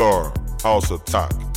Are House Attack.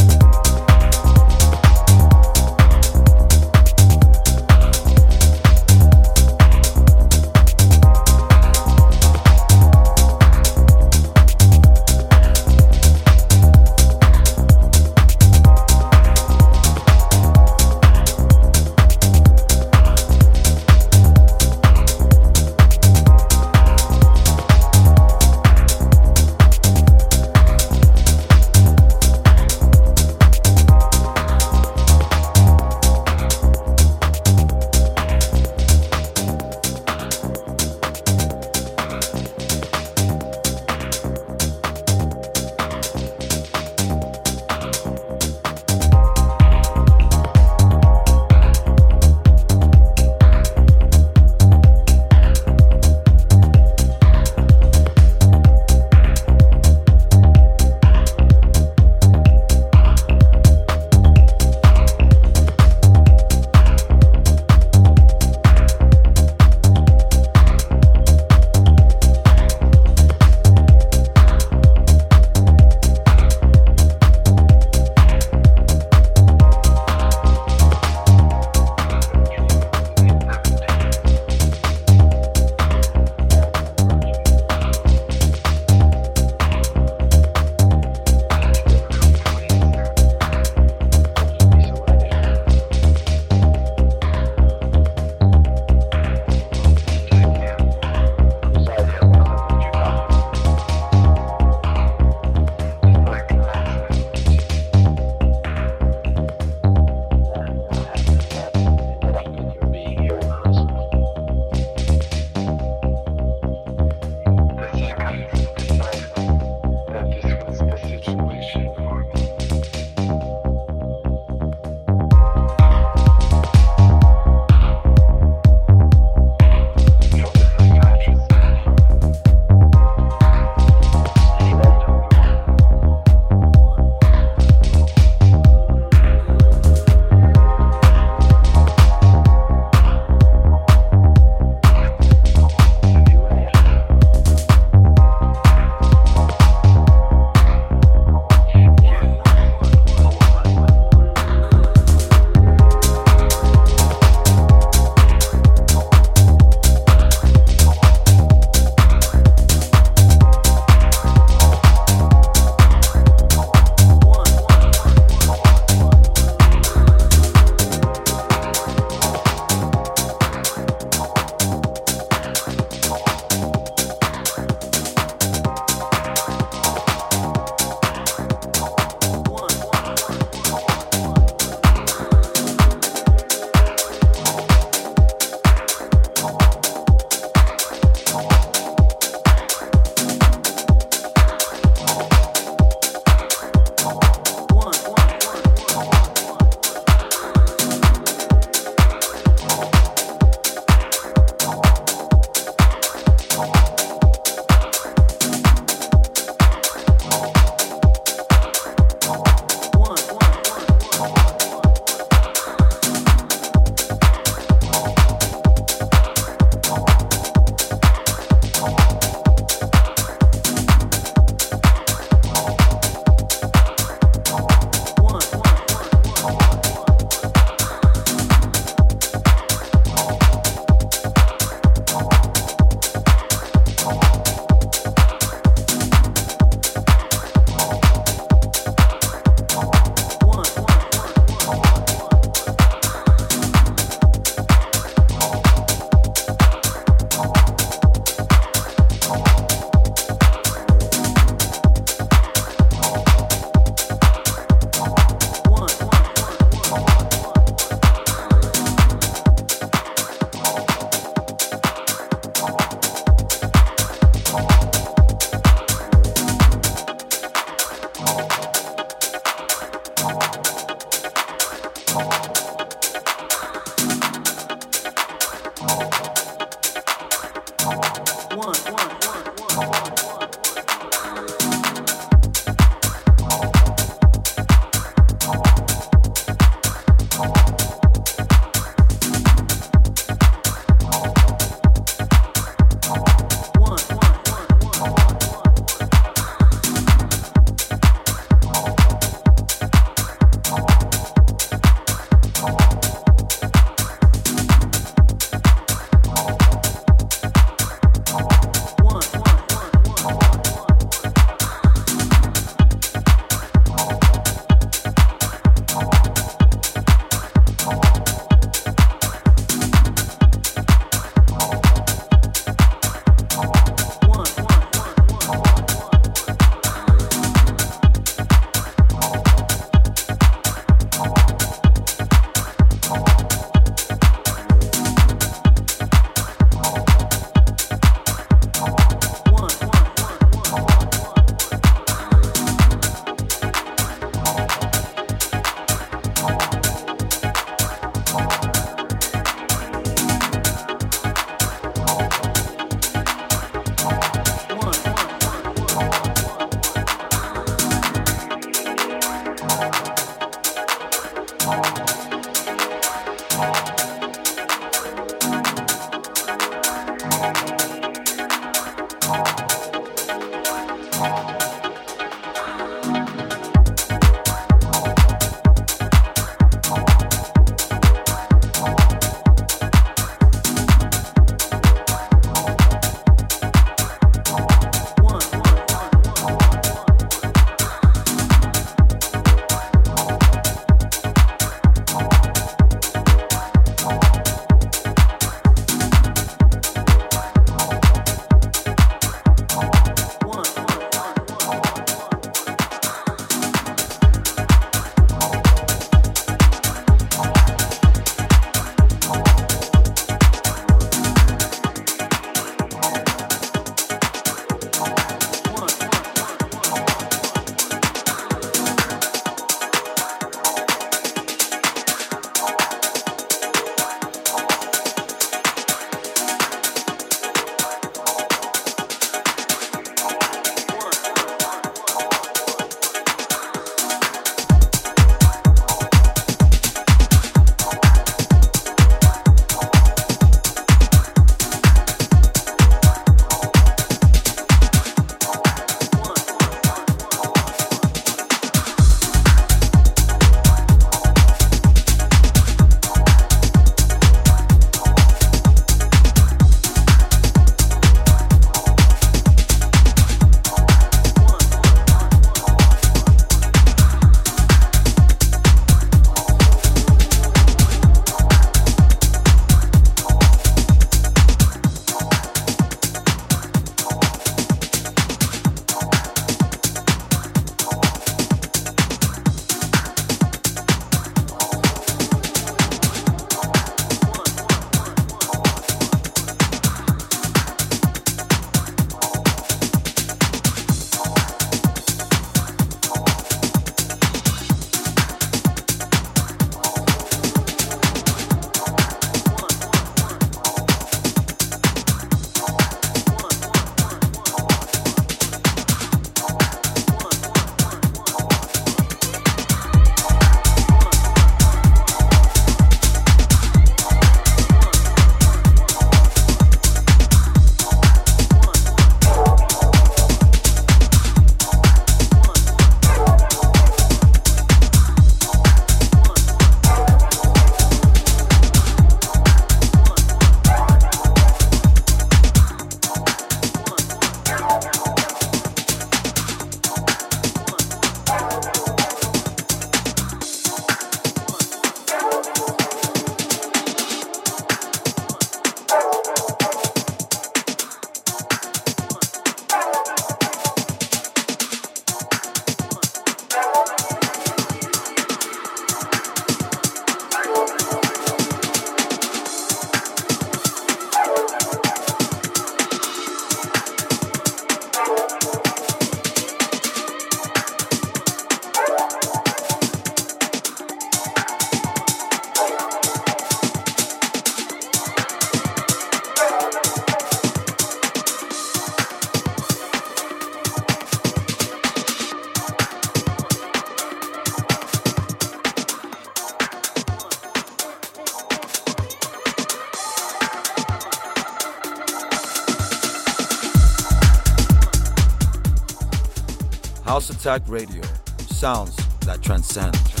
House Attack Radio. Sounds that transcend.